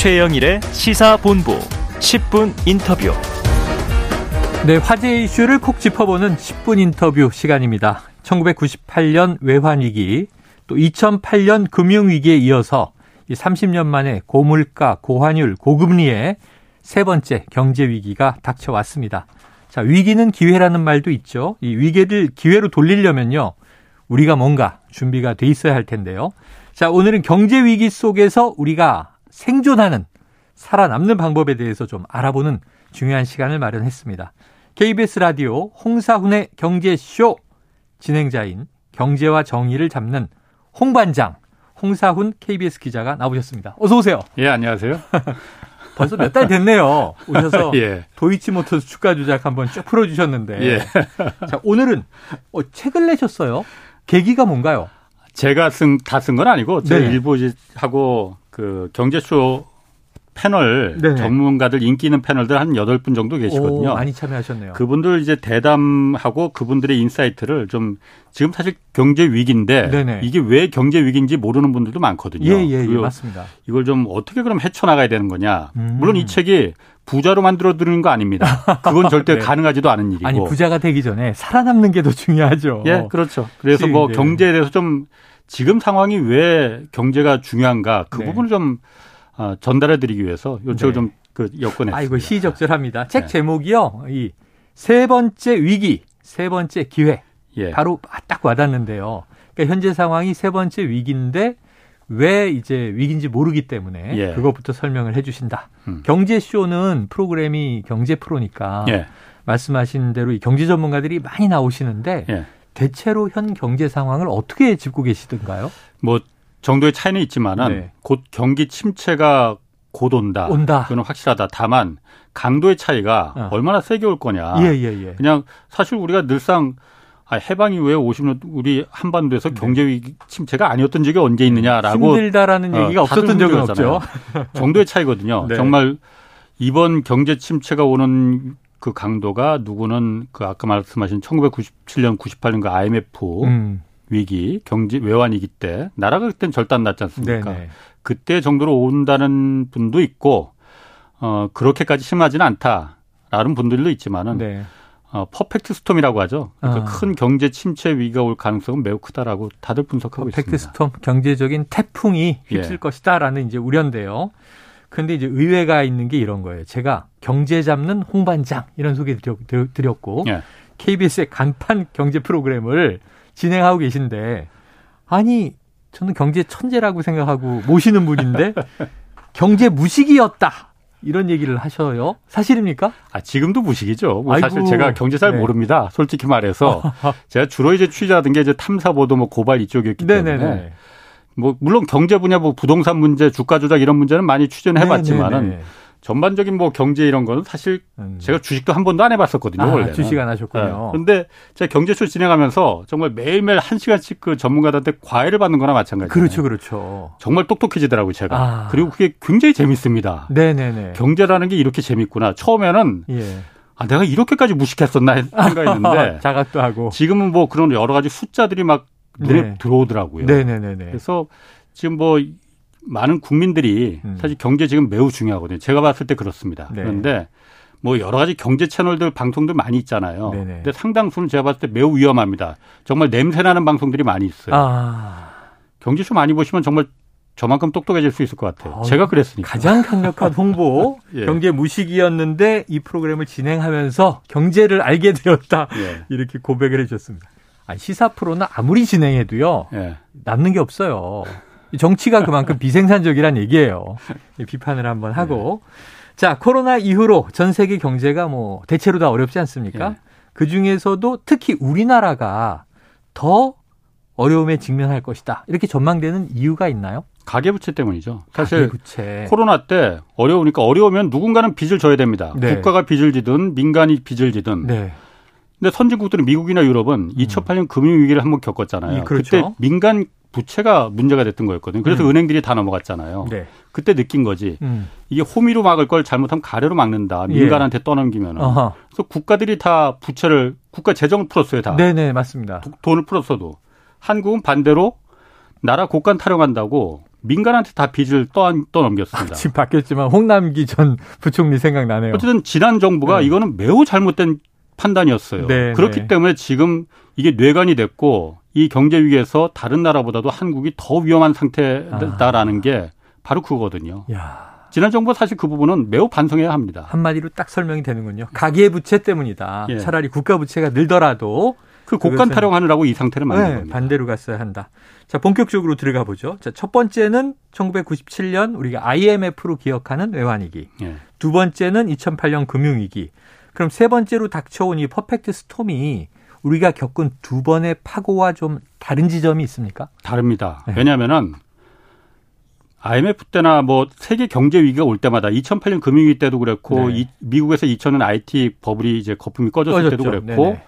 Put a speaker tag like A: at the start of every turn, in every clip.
A: 최영일의 시사본부 10분 인터뷰.
B: 네, 화제 이슈를 콕 짚어보는 10분 인터뷰 시간입니다. 1998년 외환위기, 또 2008년 금융위기에 이어서 30년 만에 고물가, 고환율, 고금리에 세 번째 경제 위기가 닥쳐왔습니다. 자, 위기는 기회라는 말도 있죠. 이 위기를 기회로 돌리려면요. 우리가 뭔가 준비가 돼 있어야 할 텐데요. 자, 오늘은 경제 위기 속에서 우리가 생존하는 살아남는 방법에 대해서 좀 알아보는 중요한 시간을 마련했습니다. KBS 라디오 홍사훈의 경제쇼 진행자인 경제와 정의를 잡는 홍반장 홍사훈 KBS 기자가 나오셨습니다. 어서 오세요.
C: 예, 안녕하세요.
B: 벌써 몇 달 됐네요. 오셔서 예. 도이치모터스 주가 조작 한번 쭉 풀어주셨는데. 예. 자, 오늘은 어, 책을 내셨어요. 계기가 뭔가요?
C: 제가 쓴 다 쓴 건 아니고 제 네. 일부하고 그 경제쇼 패널 네네. 전문가들 인기 있는 패널들 한 여덟 분 정도 계시거든요.
B: 오, 많이 참여하셨네요.
C: 그분들 이제 대담하고 그분들의 insight를 좀 지금 사실 경제 위기인데 네네. 이게 왜 경제 위기인지 모르는 분들도 많거든요.
B: 예, 예, 예 맞습니다.
C: 이걸 좀 어떻게 그럼 헤쳐나가야 되는 거냐. 음. 물론 이 책이 부자로 만들어 드리는 거 아닙니다. 그건 절대 네. 가능하지도 않은 일이고.
B: 아니 부자가 되기 전에 살아남는 게 더 중요하죠.
C: 예, 그렇죠. 그래서 뭐 네. 경제에 대해서 좀 지금 상황이 왜 경제가 중요한가 그 네. 부분을 좀 어, 전달해드리기 위해서 요 책을 네. 좀그 여건했습니다.
B: 아이고 시적절합니다. 책 네. 제목이요. 이 세 번째 위기, 세 번째 기회. 예. 바로 딱 와닿는데요. 그러니까 현재 상황이 세 번째 위기인데 왜 이제 위기인지 모르기 때문에 예. 그것부터 설명을 해주신다. 음. 경제 쇼는 프로그램이 경제 프로니까 예. 말씀하신 대로 이 경제 전문가들이 많이 나오시는데 예. 대체로 현 경제 상황을 어떻게 짚고 계시던가요?
C: 뭐 정도의 차이는 있지만은 네. 곧 경기 침체가 곧 온다. 온다. 그건 확실하다. 다만 강도의 차이가 어. 얼마나 세게 올 거냐. 예, 예, 예. 그냥 사실 우리가 늘상 아, 해방 이후에 50년 우리 한반도에서 네. 경제 위기 침체가 아니었던 적이 언제 있느냐라고
B: 힘들다라는 어, 얘기가 없었던 적은 없죠.
C: 정도의 차이거든요. 네. 정말 이번 경제 침체가 오는 그 강도가 누구는 그 아까 말씀하신 1997년 98년 그 IMF 음. 위기, 경제 외환 위기 때 나라가 그때는 절단 났지 않습니까? 네네. 그때 정도로 온다는 분도 있고 어 그렇게까지 심하지는 않다라는 분들도 있지만은 네. 어 perfect storm이라고 하죠. 그러니까 아. 큰 경제 침체 위기가 올 가능성은 매우 크다라고 다들 분석하고
B: perfect
C: 있습니다.
B: storm 경제적인 태풍이 휩쓸 예. 것이다라는 이제 우려인데요. 근데 이제 의외가 있는 게 이런 거예요. 제가 경제 잡는 홍반장 이런 소개 드렸고 예. KBS의 간판 경제 프로그램을 진행하고 계신데 아니 저는 경제 천재라고 생각하고 모시는 분인데 경제 무식이었다. 이런 얘기를 하셔요. 사실입니까?
C: 아, 지금도 무식이죠. 뭐 사실 제가 경제 잘 네. 모릅니다. 솔직히 말해서. 제가 주로 이제 취재하던 게 이제 탐사보도 뭐 고발 이쪽이었기 네네네. 때문에. 뭐 물론 경제 분야 뭐 부동산 문제, 주가 조작 이런 문제는 많이 취재는 해 봤지만은 전반적인 뭐 경제 이런 거는 사실 음. 제가 주식도 한 번도 안 해봤었거든요. 아, 원래
B: 주식 안 하셨군요. 네.
C: 그런데 제가 경제쇼 진행하면서 정말 매일매일 한 시간씩 그 전문가들한테 과외를 받는 거나 마찬가지예요.
B: 그렇죠, 그렇죠.
C: 정말 똑똑해지더라고요, 제가. 아. 그리고 그게 굉장히 재밌습니다. 네네네. 경제라는 게 이렇게 재밌구나. 처음에는 예. 아, 내가 이렇게까지 무식했었나 생각했는데
B: 자각도 하고
C: 지금은 뭐 그런 여러 가지 숫자들이 막 눈에 네. 들어오더라고요. 네네네. 그래서 지금 뭐 많은 국민들이 음. 사실 경제 지금 매우 중요하거든요. 제가 봤을 때 그렇습니다. 네. 그런데 뭐 여러 가지 경제 채널들 방송들 많이 있잖아요. 네네. 근데 상당수는 제가 봤을 때 매우 위험합니다. 정말 냄새나는 방송들이 많이 있어요. 아. 경제쇼 많이 보시면 정말 저만큼 똑똑해질 수 있을 것 같아요. 어, 제가 그랬으니까.
B: 가장 강력한 홍보, 예. 경제 무식이었는데 이 프로그램을 진행하면서 경제를 알게 되었다. 예. 이렇게 고백을 해주셨습니다. 아, 시사 프로는 아무리 진행해도요. 예. 남는 게 없어요. 정치가 그만큼 비생산적이란 얘기예요. 비판을 한번 하고. 네. 자, 코로나 이후로 전 세계 경제가 뭐 대체로 다 어렵지 않습니까? 네. 그 중에서도 특히 우리나라가 더 어려움에 직면할 것이다. 이렇게 전망되는 이유가 있나요?
C: 가계부채 때문이죠. 사실 가계부채. 코로나 때 어려우니까 어려우면 누군가는 빚을 져야 됩니다. 네. 국가가 빚을 지든 민간이 빚을 지든. 네. 근데 선진국들은 미국이나 유럽은 2008년 음. 금융위기를 한번 겪었잖아요. 예, 그렇죠. 그때 민간 부채가 문제가 됐던 거였거든요. 그래서 음. 은행들이 다 넘어갔잖아요. 네. 그때 느낀 거지. 음. 이게 호미로 막을 걸 잘못하면 가래로 막는다. 예. 민간한테 예. 떠넘기면. 그래서 국가들이 다 부채를 국가 재정을 풀었어요. 다.
B: 네 네 맞습니다.
C: 돈을 풀었어도 한국은 반대로 나라 국간 타령한다고 민간한테 다 빚을 떠, 떠넘겼습니다. 아,
B: 지금 바뀌었지만 홍남기 전 부총리 생각나네요.
C: 어쨌든 지난 정부가 네. 이거는 매우 잘못된 판단이었어요. 네, 그렇기 네. 때문에 지금 이게 뇌관이 됐고 이 경제 위기에서 다른 나라보다도 한국이 더 위험한 상태다라는 아. 게 바로 그거거든요. 야. 지난 정부 사실 그 부분은 매우 반성해야 합니다.
B: 한마디로 딱 설명이 되는군요. 가계 부채 때문이다. 예. 차라리 국가 부채가 늘더라도
C: 그 곡간 타령하느라고 이 상태를 만든 네, 겁니다.
B: 반대로 갔어야 한다. 자, 본격적으로 들어가 보죠. 자, 첫 번째는 1997년 우리가 IMF로 기억하는 외환위기. 예. 두 번째는 2008년 금융위기. 그럼 세 번째로 닥쳐온 이 퍼펙트 스톰이 우리가 겪은 두 번의 파고와 좀 다른 지점이 있습니까?
C: 다릅니다. 네. 왜냐하면은 IMF 때나 뭐 세계 경제 위기가 올 때마다 2008년 금융위기 때도 그랬고 네. 이, 미국에서 2000년 IT 버블이 이제 거품이 꺼졌을 꺼졌죠. 때도 그랬고 네네.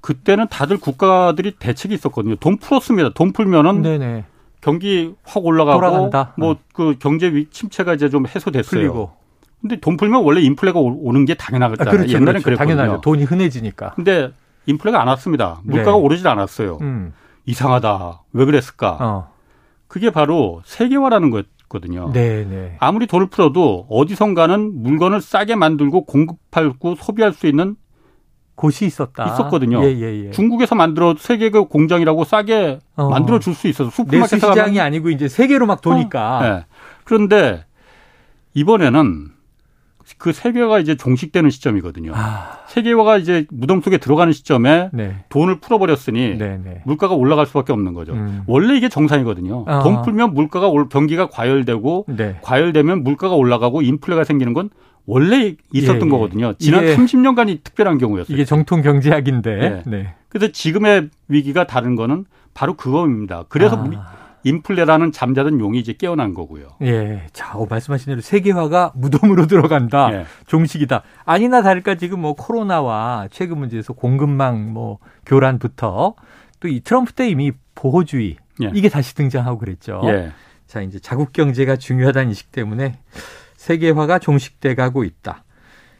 C: 그때는 다들 국가들이 대책이 있었거든요. 돈 풀었습니다. 돈 풀면은 네네. 경기 확 올라가고 뭐그 경제 침체가 이제 좀 해소됐어요. 풀리고. 근데 돈 풀면 원래 인플레가 오는 게 당연하잖아요. 아, 그렇죠, 옛날엔 그렇죠. 그랬거든요. 당연하죠.
B: 돈이 흔해지니까.
C: 근데 인플레가 안 왔습니다. 물가가 네. 오르질 않았어요. 음. 이상하다. 왜 그랬을까? 어. 그게 바로 세계화라는 거거든요. 네, 네. 아무리 돈을 풀어도 어디선가는 물건을 싸게 만들고 공급하고 소비할 수 있는
B: 곳이 있었다.
C: 있었거든요. 예, 예, 예. 중국에서 만들어 세계 그 공장이라고 싸게 어. 만들어 줄 수 있어서
B: 슈퍼마켓 시장이 아니고 이제 세계로 막 도니까. 어. 네.
C: 그런데 이번에는 그 세계화가 이제 종식되는 시점이거든요. 아. 세계화가 이제 무덤 속에 들어가는 시점에 네. 돈을 풀어버렸으니 네, 네. 물가가 올라갈 수밖에 없는 거죠. 음. 원래 이게 정상이거든요. 아. 돈 풀면 물가가 경기가 과열되고 네. 과열되면 물가가 올라가고 인플레가 생기는 건 원래 있었던 예, 예. 거거든요. 지난 30년간이 특별한 경우였어요.
B: 이게 정통 경제학인데.
C: 네. 그래서 지금의 위기가 다른 거는 바로 그겁니다. 그래서 아. 인플레라는 잠자던 용이 이제 깨어난 거고요.
B: 예. 자, 어, 말씀하신 대로 세계화가 무덤으로 들어간다. 예. 종식이다. 아니나 다를까 지금 뭐 코로나와 최근 문제에서 공급망 뭐 교란부터 또 이 트럼프 때 이미 보호주의 예. 이게 다시 등장하고 그랬죠. 예. 자, 이제 자국 경제가 중요하다는 인식 때문에 세계화가 종식돼 가고 있다.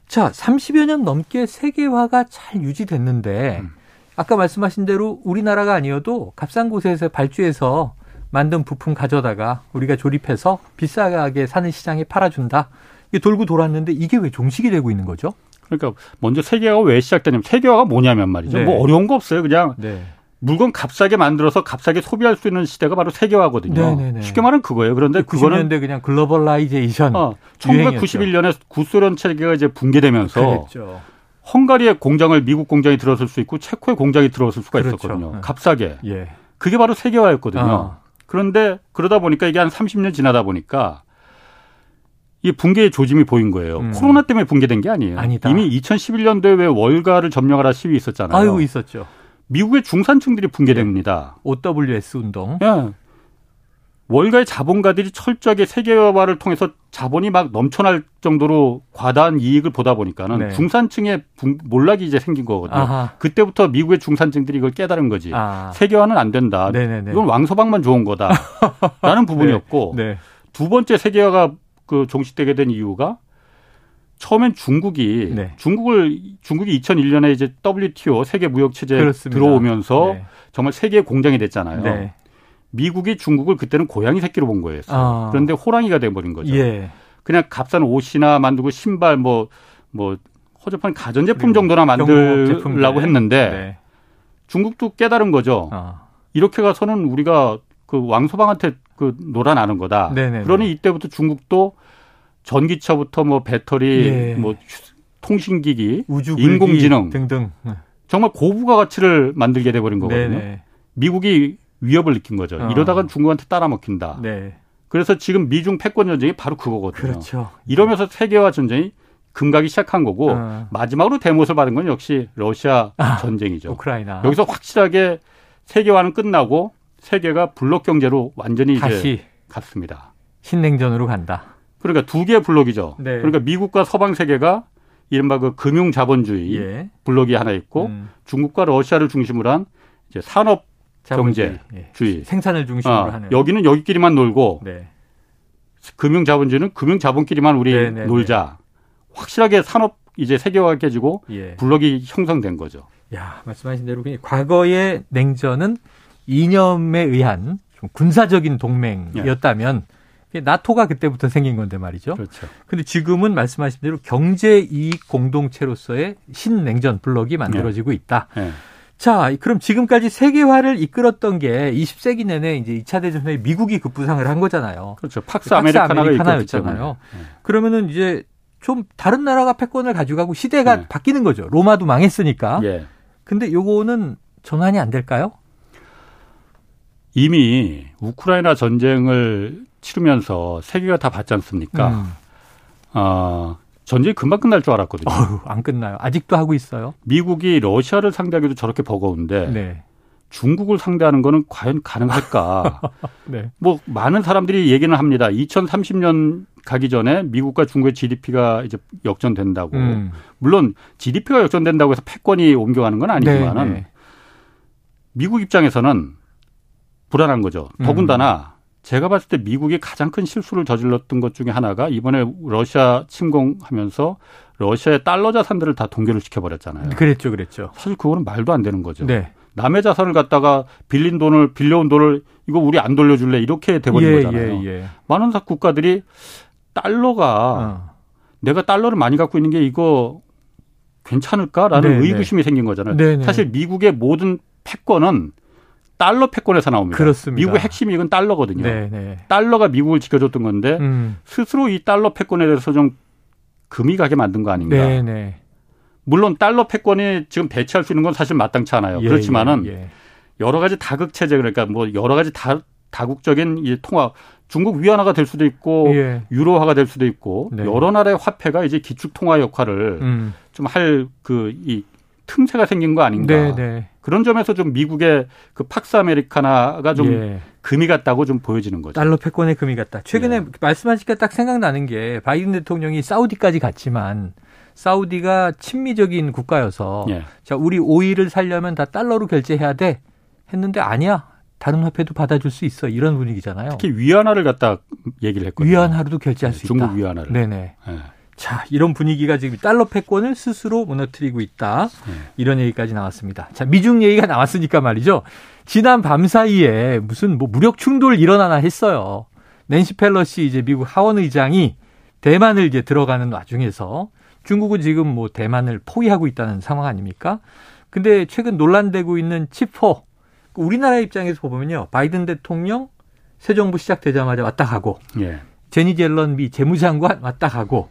B: 자, 30여 년 넘게 세계화가 잘 유지됐는데 음. 아까 말씀하신 대로 우리나라가 아니어도 값싼 곳에서 발주해서 만든 부품 가져다가 우리가 조립해서 비싸게 사는 시장에 팔아준다. 이게 돌고 돌았는데 이게 왜 종식이 되고 있는 거죠?
C: 그러니까 먼저 세계화가 왜 시작되냐면 세계화가 뭐냐면 말이죠. 네. 뭐 어려운 거 없어요. 그냥 네. 물건 값싸게 만들어서 값싸게 소비할 수 있는 시대가 바로 세계화거든요. 네네네. 네, 네. 쉽게 말하면 그거예요. 그런데 90년대
B: 그 그냥 globalization. 어,
C: 1991년에 구소련 체계가 이제 붕괴되면서 그랬죠. 헝가리의 공장을 미국 공장이 들어설 수 있고 체코의 공장이 들어설 수가 그렇죠. 있었거든요. 네. 값싸게. 예. 그게 바로 세계화였거든요. 어. 그런데 그러다 보니까 이게 한 30년 지나다 보니까 이 붕괴의 조짐이 보인 거예요. 음. 코로나 때문에 붕괴된 게 아니에요. 아니다. 이미 2011년도에 왜 월가를 점령하라 시위 있었잖아요.
B: 아유, 있었죠.
C: 미국의 중산층들이 붕괴됩니다.
B: 네. OWS 운동.
C: 예. 월가의 자본가들이 철저하게 세계화를 통해서 자본이 막 넘쳐날 정도로 과다한 이익을 보다 보니까는 네. 중산층의 몰락이 이제 생긴 거거든요. 아하. 그때부터 미국의 중산층들이 이걸 깨달은 거지. 아. 세계화는 안 된다. 네네네. 이건 왕서방만 좋은 거다 라는 부분이었고 네. 네. 두 번째 세계화가 그 종식되게 된 이유가 처음엔 중국이 네. 중국을 중국이 2001년에 이제 WTO 세계 무역 체제 들어오면서 네. 정말 세계 공장이 됐잖아요. 네. 미국이 중국을 그때는 고양이 새끼로 본 거예요. 아. 그런데 호랑이가 돼버린 거죠. 예. 그냥 값싼 옷이나 만들고 신발 뭐뭐 뭐 허접한 가전제품 정도나 만들라고 했는데 네. 중국도 깨달은 거죠. 아. 이렇게 가서는 우리가 그 왕소방한테 그 놀아나는 거다. 네네네. 그러니 이때부터 중국도 전기차부터 뭐 배터리, 예. 뭐 통신기기, 인공지능
B: 등등
C: 정말 고부가 가치를 만들게 돼버린 거거든요. 네네. 미국이 위협을 느낀 거죠. 어. 이러다가 중국한테 따라먹힌다. 네. 그래서 지금 미중 패권 전쟁이 바로 그거거든요. 그렇죠. 이러면서 세계화 전쟁이 금가기 시작한 거고 어. 마지막으로 대못을 받은 건 역시 러시아 아, 전쟁이죠.
B: 우크라이나.
C: 여기서 확실하게 세계화는 끝나고 세계가 블록 경제로 완전히 다시 이제 갔습니다.
B: 신냉전으로 간다.
C: 그러니까 두 개의 블록이죠. 네. 그러니까 미국과 서방 세계가 이른바 그 금융 자본주의 예. 블록이 하나 있고 음. 중국과 러시아를 중심으로 한 이제 산업 경제주의, 예.
B: 생산을 중심으로 어, 하는
C: 여기는 여기끼리만 놀고 네. 금융 자본주의는 금융 자본끼리만 우리 네네네. 네, 네. 놀자. 확실하게 산업 이제 세계화가 깨지고 예. 블록이 형성된 거죠.
B: 야 말씀하신 대로 과거의 냉전은 이념에 의한 좀 군사적인 동맹이었다면 예. 나토가 그때부터 생긴 건데 말이죠. 그렇죠. 근데 지금은 말씀하신 대로 경제 이익 공동체로서의 신냉전 블록이 만들어지고 있다. 예. 자, 그럼 지금까지 세계화를 이끌었던 게 20세기 내내 이제 2차 대전 후에 미국이 급부상을 한 거잖아요.
C: 그렇죠. 팍스, 팍스 아메리카나가
B: 아메리카나였잖아요. 네. 그러면은 이제 좀 다른 나라가 패권을 가져가고 시대가 네. 바뀌는 거죠. 로마도 망했으니까. 예. 근데 요거는 전환이 안 될까요?
C: 이미 우크라이나 전쟁을 치르면서 세계가 다 봤지 않습니까? 음. 어, 전쟁이 금방 끝날 줄 알았거든요.
B: 어휴, 안 끝나요. 아직도 하고 있어요.
C: 미국이 러시아를 상대하기도 저렇게 버거운데 네. 중국을 상대하는 거는 과연 가능할까? 네. 뭐 많은 사람들이 얘기는 합니다. 2030년 가기 전에 미국과 중국의 GDP가 이제 역전된다고. 음. 물론 GDP가 역전된다고 해서 패권이 옮겨가는 건 아니지만은 네, 네. 미국 입장에서는 불안한 거죠. 더군다나 음. 제가 봤을 때 미국이 가장 큰 실수를 저질렀던 것 중에 하나가 이번에 러시아 침공하면서 러시아의 달러 자산들을 다 동결을 시켜버렸잖아요.
B: 그랬죠, 그랬죠.
C: 사실 그거는 말도 안 되는 거죠. 네. 남의 자산을 갖다가 빌린 돈을 빌려온 돈을 이거 우리 안 돌려줄래 이렇게 돼버린 예, 거잖아요. 예, 예. 많은 국가들이 달러가 어. 내가 달러를 많이 갖고 있는 게 이거 괜찮을까라는 네, 네. 의구심이 네. 생긴 거잖아요. 네, 네, 사실 미국의 모든 패권은 달러 패권에서 나옵니다.
B: 그렇습니다.
C: 미국의 핵심 이익은 달러거든요. 네, 네. 달러가 미국을 지켜줬던 건데 음. 스스로 이 달러 패권에 대해서 좀 금이 가게 만든 거 아닌가. 네, 네. 물론 달러 패권이 지금 배치할 수 있는 건 사실 마땅치 않아요. 예, 그렇지만은 예, 예. 여러 가지 다극 체제 그러니까 뭐 여러 가지 다 다국적인 이 통화 중국 위안화가 될 수도 있고 예. 유로화가 될 수도 있고 네. 여러 나라의 화폐가 이제 기축 통화 역할을 음. 좀할 그 이 틈새가 생긴 거 아닌가. 네, 네. 그런 점에서 좀 미국의 그 팍스 아메리카나가 좀 예. 금이 같다고 좀 보여지는 거죠.
B: 달러 패권의 금이 같다. 최근에 예. 말씀하시니까 딱 생각나는 게 바이든 대통령이 사우디까지 갔지만 사우디가 친미적인 국가여서 예. 자 우리 오일을 살려면 다 달러로 결제해야 돼 했는데 아니야 다른 화폐도 받아줄 수 있어 이런 분위기잖아요.
C: 특히 위안화를 갖다 얘기를 했거든요.
B: 위안화로도 결제할 수
C: 중국
B: 있다.
C: 중국 위안화를.
B: 네네. 네. 자, 이런 분위기가 지금 달러 패권을 스스로 무너뜨리고 있다. 네. 이런 얘기까지 나왔습니다. 자, 미중 얘기가 나왔으니까 말이죠. 지난 밤 사이에 무슨 뭐 무력 충돌 일어나나 했어요. 낸시 펠러시 이제 미국 하원 의장이 대만을 이제 들어가는 와중에서 중국은 지금 뭐 대만을 포위하고 있다는 상황 아닙니까? 근데 최근 논란되고 있는 치포 우리나라 입장에서 보면요. 바이든 대통령 새 정부 시작되자마자 왔다 가고 예. 제니 젤런 미 재무장관 왔다 가고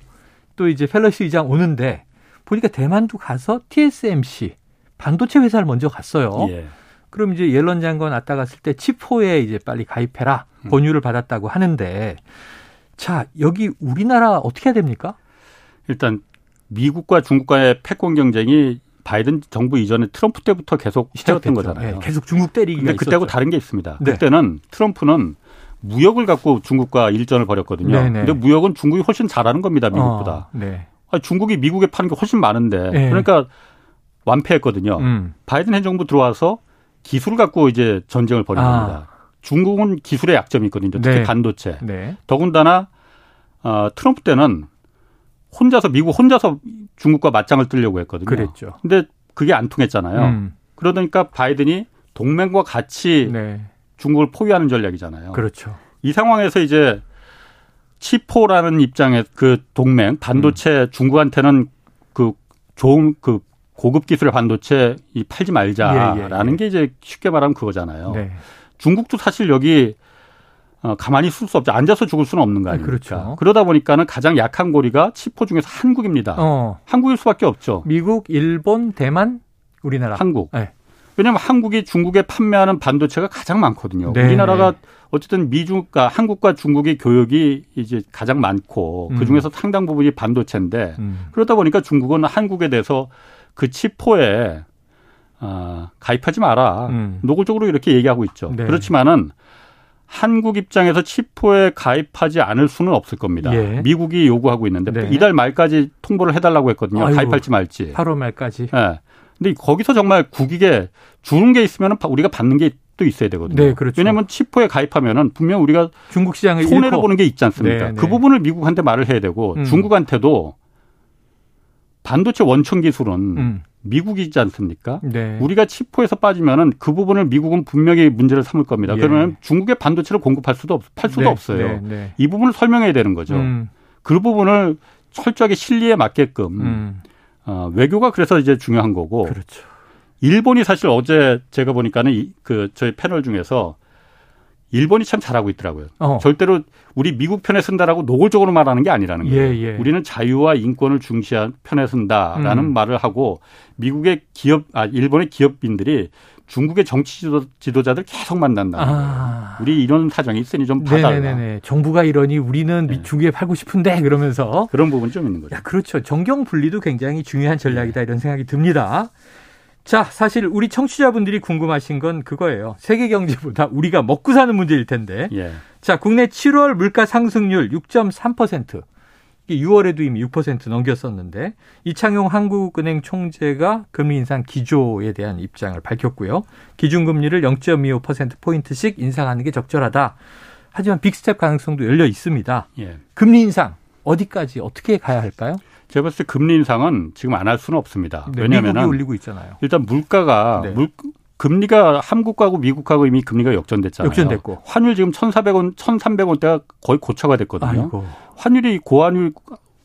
B: 또 이제 펠러시 의장 오는데 보니까 대만도 가서 TSMC 반도체 회사를 먼저 갔어요. 예. 그럼 이제 옐런 장관 왔다 갔을 때 치포에 이제 빨리 가입해라 음. 권유를 받았다고 하는데 자 여기 우리나라 어떻게 해야 됩니까?
C: 일단 미국과 중국과의 패권 경쟁이 바이든 정부 이전에 트럼프 때부터 계속 시작된 거잖아요. 네,
B: 계속 중국 때리기가
C: 근데 그때하고 있었죠. 다른 게 있습니다. 네. 그때는 트럼프는 무역을 갖고 중국과 일전을 벌였거든요. 네네. 네. 근데 무역은 중국이 훨씬 잘하는 겁니다, 미국보다. 어, 네. 아니, 중국이 미국에 파는 게 훨씬 많은데 네. 그러니까 완패했거든요. 음. 바이든 행정부 들어와서 기술을 갖고 이제 전쟁을 벌인 아. 겁니다. 중국은 기술의 약점이 있거든요. 특히 네. 반도체. 네. 더군다나 어, 트럼프 때는 혼자서 미국 혼자서 중국과 맞짱을 뜨려고 했거든요.
B: 그랬죠.
C: 근데 그게 안 통했잖아요. 음. 그러니까 바이든이 동맹과 같이 네. 중국을 포위하는 전략이잖아요.
B: 그렇죠.
C: 이 상황에서 이제 치포라는 입장의 그 동맹 반도체 음. 중국한테는 그 좋은 그 고급 기술 반도체 이 팔지 말자라는 예, 예, 예. 게 이제 쉽게 말하면 그거잖아요. 네. 중국도 사실 여기 어, 가만히 있을 수 없죠. 앉아서 죽을 수는 없는 거 아닙니까? 그렇죠. 그러다 보니까는 가장 약한 고리가 치포 중에서 한국입니다. 어. 한국일 수밖에 없죠.
B: 미국, 일본, 대만, 우리나라.
C: 한국. 네. 왜냐하면 한국이 중국에 판매하는 반도체가 가장 많거든요. 네. 우리나라가 어쨌든 미중과 한국과 중국의 교역이 이제 가장 많고 음. 그 중에서 상당 부분이 반도체인데 음. 그러다 보니까 중국은 한국에 대해서 그 치포에 아, 가입하지 마라. 음. 노골적으로 이렇게 얘기하고 있죠. 네. 그렇지만은 한국 입장에서 치포에 가입하지 않을 수는 없을 겁니다. 예. 미국이 요구하고 있는데 네. 이달 말까지 통보를 해달라고 했거든요. 아이고, 가입할지 말지.
B: 8월 말까지.
C: 예. 네. 근데 거기서 정말 국익에 주는 게 있으면 우리가 받는 게 또 있어야 되거든요. 네, 그렇죠. 왜냐하면 치포에 가입하면은 분명 우리가
B: 중국 시장을
C: 손해를 잃고. 보는 게 있지 않습니까? 네, 그 네. 부분을 미국한테 말을 해야 되고 음. 중국한테도 반도체 원천 기술은 음. 미국이지 않습니까? 네. 우리가 치포에서 빠지면은 그 부분을 미국은 분명히 문제를 삼을 겁니다. 예. 그러면 중국의 반도체를 공급할 수도 없, 팔 수도 네. 없어요. 네. 네. 이 부분을 설명해야 되는 거죠. 음. 그 부분을 철저하게 실리에 맞게끔 음. 어, 외교가 그래서 이제 중요한 거고. 그렇죠. 일본이 사실 어제 제가 보니까는 이, 그 저희 패널 중에서 일본이 참 잘하고 있더라고요. 어. 절대로 우리 미국 편에 쓴다라고 노골적으로 말하는 게 아니라는 거예요. 예, 예. 우리는 자유와 인권을 중시한 편에 쓴다라는 음. 말을 하고 미국의 기업, 아 일본의 기업인들이 중국의 정치 지도, 자들 계속 만난다. 아. 우리 이런 사정이 있으니 좀 봐달라. 네네네.
B: 정부가 이러니 우리는 네. 중국에 팔고 싶은데 그러면서
C: 그런 부분 좀 있는 거죠.
B: 야, 그렇죠. 정경 분리도 굉장히 중요한 전략이다 네. 이런 생각이 듭니다. 자, 사실 우리 청취자분들이 궁금하신 건 그거예요. 세계 경제보다 우리가 먹고 사는 문제일 텐데. 예. 자, 국내 7월 물가 상승률 6.3%. 이게 6월에도 이미 6% 넘겼었는데 이창용 한국은행 총재가 금리 인상 기조에 대한 입장을 밝혔고요. 기준금리를 0.25% 포인트씩 인상하는 게 적절하다. 하지만 big step 가능성도 열려 있습니다. 예. 금리 인상 어디까지 어떻게 가야 할까요?
C: 제가 봤을 때 금리 인상은 지금 안 할 수는 없습니다.
B: 네, 왜냐하면 올리고 있잖아요.
C: 일단 물가가 네. 물 금리가 한국하고 미국하고 이미 금리가 역전됐잖아요.
B: 역전됐고
C: 환율 지금 1,400원, 1,300원대가 거의 고착화가 됐거든요. 아이고. 환율이 고환율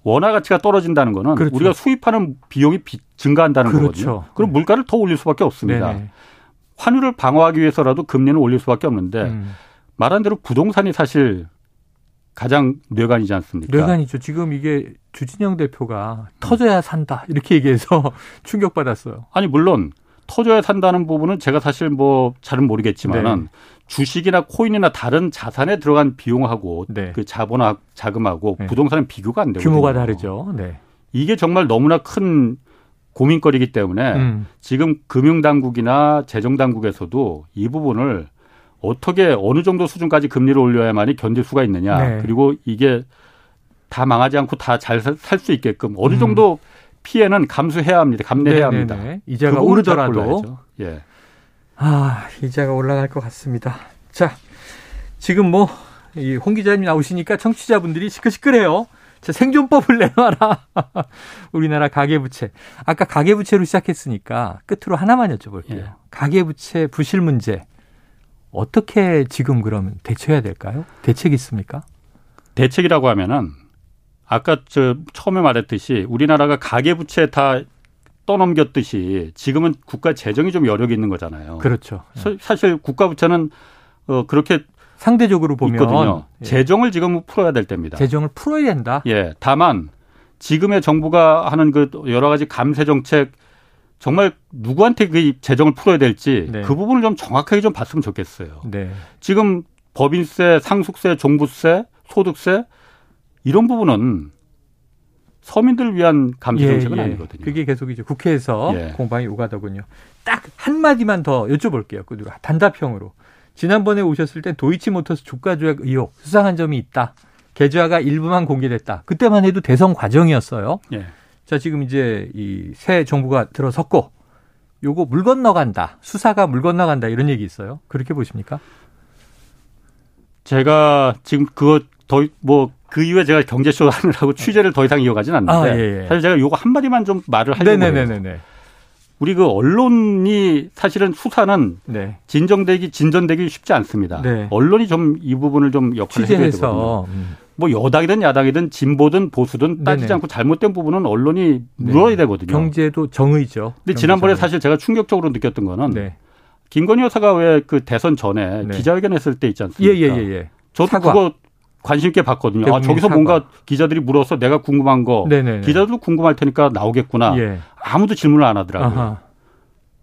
C: 원화 가치가 떨어진다는 거는 그렇죠. 우리가 수입하는 비용이 비, 증가한다는 그렇죠. 거거든요. 그럼 네. 물가를 더 올릴 수밖에 없습니다. 네네. 환율을 방어하기 위해서라도 금리는 올릴 수밖에 없는데 음. 말한 대로 부동산이 사실 가장 뇌관이지 않습니까?
B: 뇌관이죠. 지금 이게 주진영 대표가 터져야 산다 이렇게 얘기해서 충격받았어요.
C: 아니 물론 터져야 산다는 부분은 제가 사실 뭐 잘은 모르겠지만은 네. 주식이나 코인이나 다른 자산에 들어간 비용하고 네. 그 자본화 자금하고 네. 부동산은 비교가 안 되거든요.
B: 규모가 다르죠. 네.
C: 이게 정말 너무나 큰 고민거리이기 때문에 음. 지금 금융당국이나 재정당국에서도 이 부분을 어떻게 어느 정도 수준까지 금리를 올려야만이 견딜 수가 있느냐. 네. 그리고 이게 다 망하지 않고 다 잘 살 수 있게끔 어느 음. 정도 음. 피해는 감수해야 합니다. 감내해야 네네네. 네, 합니다.
B: 네. 이자가 오르더라도 예. 아, 이자가 올라갈 것 같습니다. 자, 지금 뭐, 이홍 기자님 나오시니까 청취자분들이 시끌시끌해요. 자, 생존법을 내놔라. 우리나라 가계부채. 아까 가계부채로 시작했으니까 끝으로 하나만 여쭤볼게요. 예. 가계부채 부실 문제. 어떻게 지금 그러면 대처해야 될까요? 대책 있습니까?
C: 대책이라고 하면은 아까 저 처음에 말했듯이 우리나라가 가계부채 다 떠넘겼듯이 지금은 국가 재정이 좀 여력이 있는 거잖아요.
B: 그렇죠.
C: 사실 국가 부채는 어 그렇게
B: 상대적으로 보면 있거든요.
C: 예. 재정을 지금 풀어야 될 때입니다.
B: 재정을 풀어야 된다.
C: 예. 다만 지금의 정부가 하는 그 여러 가지 감세 정책 정말 누구한테 그 재정을 풀어야 될지 네. 그 부분을 좀 정확하게 좀 봤으면 좋겠어요. 네. 지금 법인세, 상속세, 종부세, 소득세 이런 부분은 서민들 위한 감세 정책은 예, 예. 아니거든요.
B: 그게 계속 이제 국회에서 예. 공방이 오가더군요. 딱 한마디만 더 여쭤볼게요. 그 단답형으로. 지난번에 오셨을 때 도이치모터스 주가 조약 의혹 수상한 점이 있다. 계좌가 일부만 공개됐다. 그때만 해도 대선 과정이었어요. 예. 자, 지금 이제 이 새 정부가 들어섰고 요거 물 건너간다. 수사가 물 건너간다. 이런 얘기 있어요. 그렇게 보십니까?
C: 제가 지금 그거 더 뭐 그 이후에 제가 경제쇼 하느라고 취재를 더 이상 이어가진 않는데 아, 예, 예. 사실 제가 요거 한 마디만 좀 말을 하려고 해요. 우리 그 언론이 사실은 수사는 네. 진정되기 진전되기 쉽지 않습니다. 네. 언론이 좀 이 부분을 좀 역할을 해야 되거든요. 음. 뭐 여당이든 야당이든 진보든 보수든 따지지 네네. 않고 잘못된 부분은 언론이 물어야 네. 되거든요.
B: 경제도 정의죠.
C: 근데 지난번에 사실 제가 충격적으로 느꼈던 거는 네. 김건희 여사가 왜 그 대선 전에 네. 기자회견 했을 때 있지 않습니까? 예, 예, 예, 예. 저도 사과. 그거 관심 있게 봤거든요. 아, 저기서 사과. 뭔가 기자들이 물어서 내가 궁금한 거 네네네. 기자들도 궁금할 테니까 나오겠구나. 예. 아무도 질문을 안 하더라고요. 아하.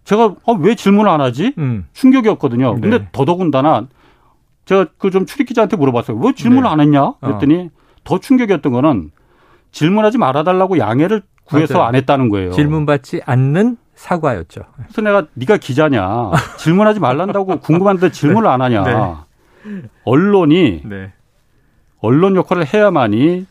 C: 제가 아, 왜 질문을 안 하지? 음. 충격이었거든요. 네. 근데 더더군다나 제가 그 좀 출입 기자한테 물어봤어요. 왜 질문을 네. 안 했냐? 어. 그랬더니 어. 더 충격이었던 거는 질문하지 말아달라고 양해를 구해서 맞아요. 안 했다는 거예요.
B: 질문받지 않는 사과였죠.
C: 그래서 내가 네가 기자냐? 질문하지 말란다고 궁금한데 질문을 네. 안 하냐? 네. 언론이 네. 언론 역할을 해야만이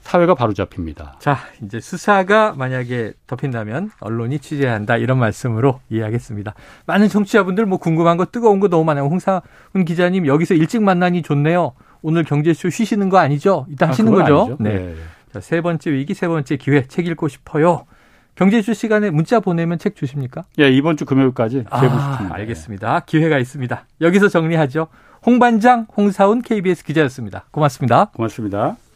C: 사회가 바로잡힙니다.
B: 자, 이제 수사가 만약에 덮인다면 언론이 취재한다 이런 말씀으로 이해하겠습니다. 많은 청취자분들 뭐 궁금한 거 뜨거운 거 너무 많아요. 홍사훈 기자님 여기서 일찍 만나니 좋네요. 오늘 경제쇼 쉬시는 거 아니죠? 이따 아, 하시는 거죠? 아니죠. 네. 네. 자, 세 번째 위기, 세 번째 기회 책 읽고 싶어요. 경제주 시간에 문자 보내면 책 주십니까?
C: 예, 이번 주 금요일까지
B: 아, 알겠습니다. 기회가 있습니다. 여기서 정리하죠. 홍반장, 홍사운 KBS 기자였습니다. 고맙습니다.
C: 고맙습니다.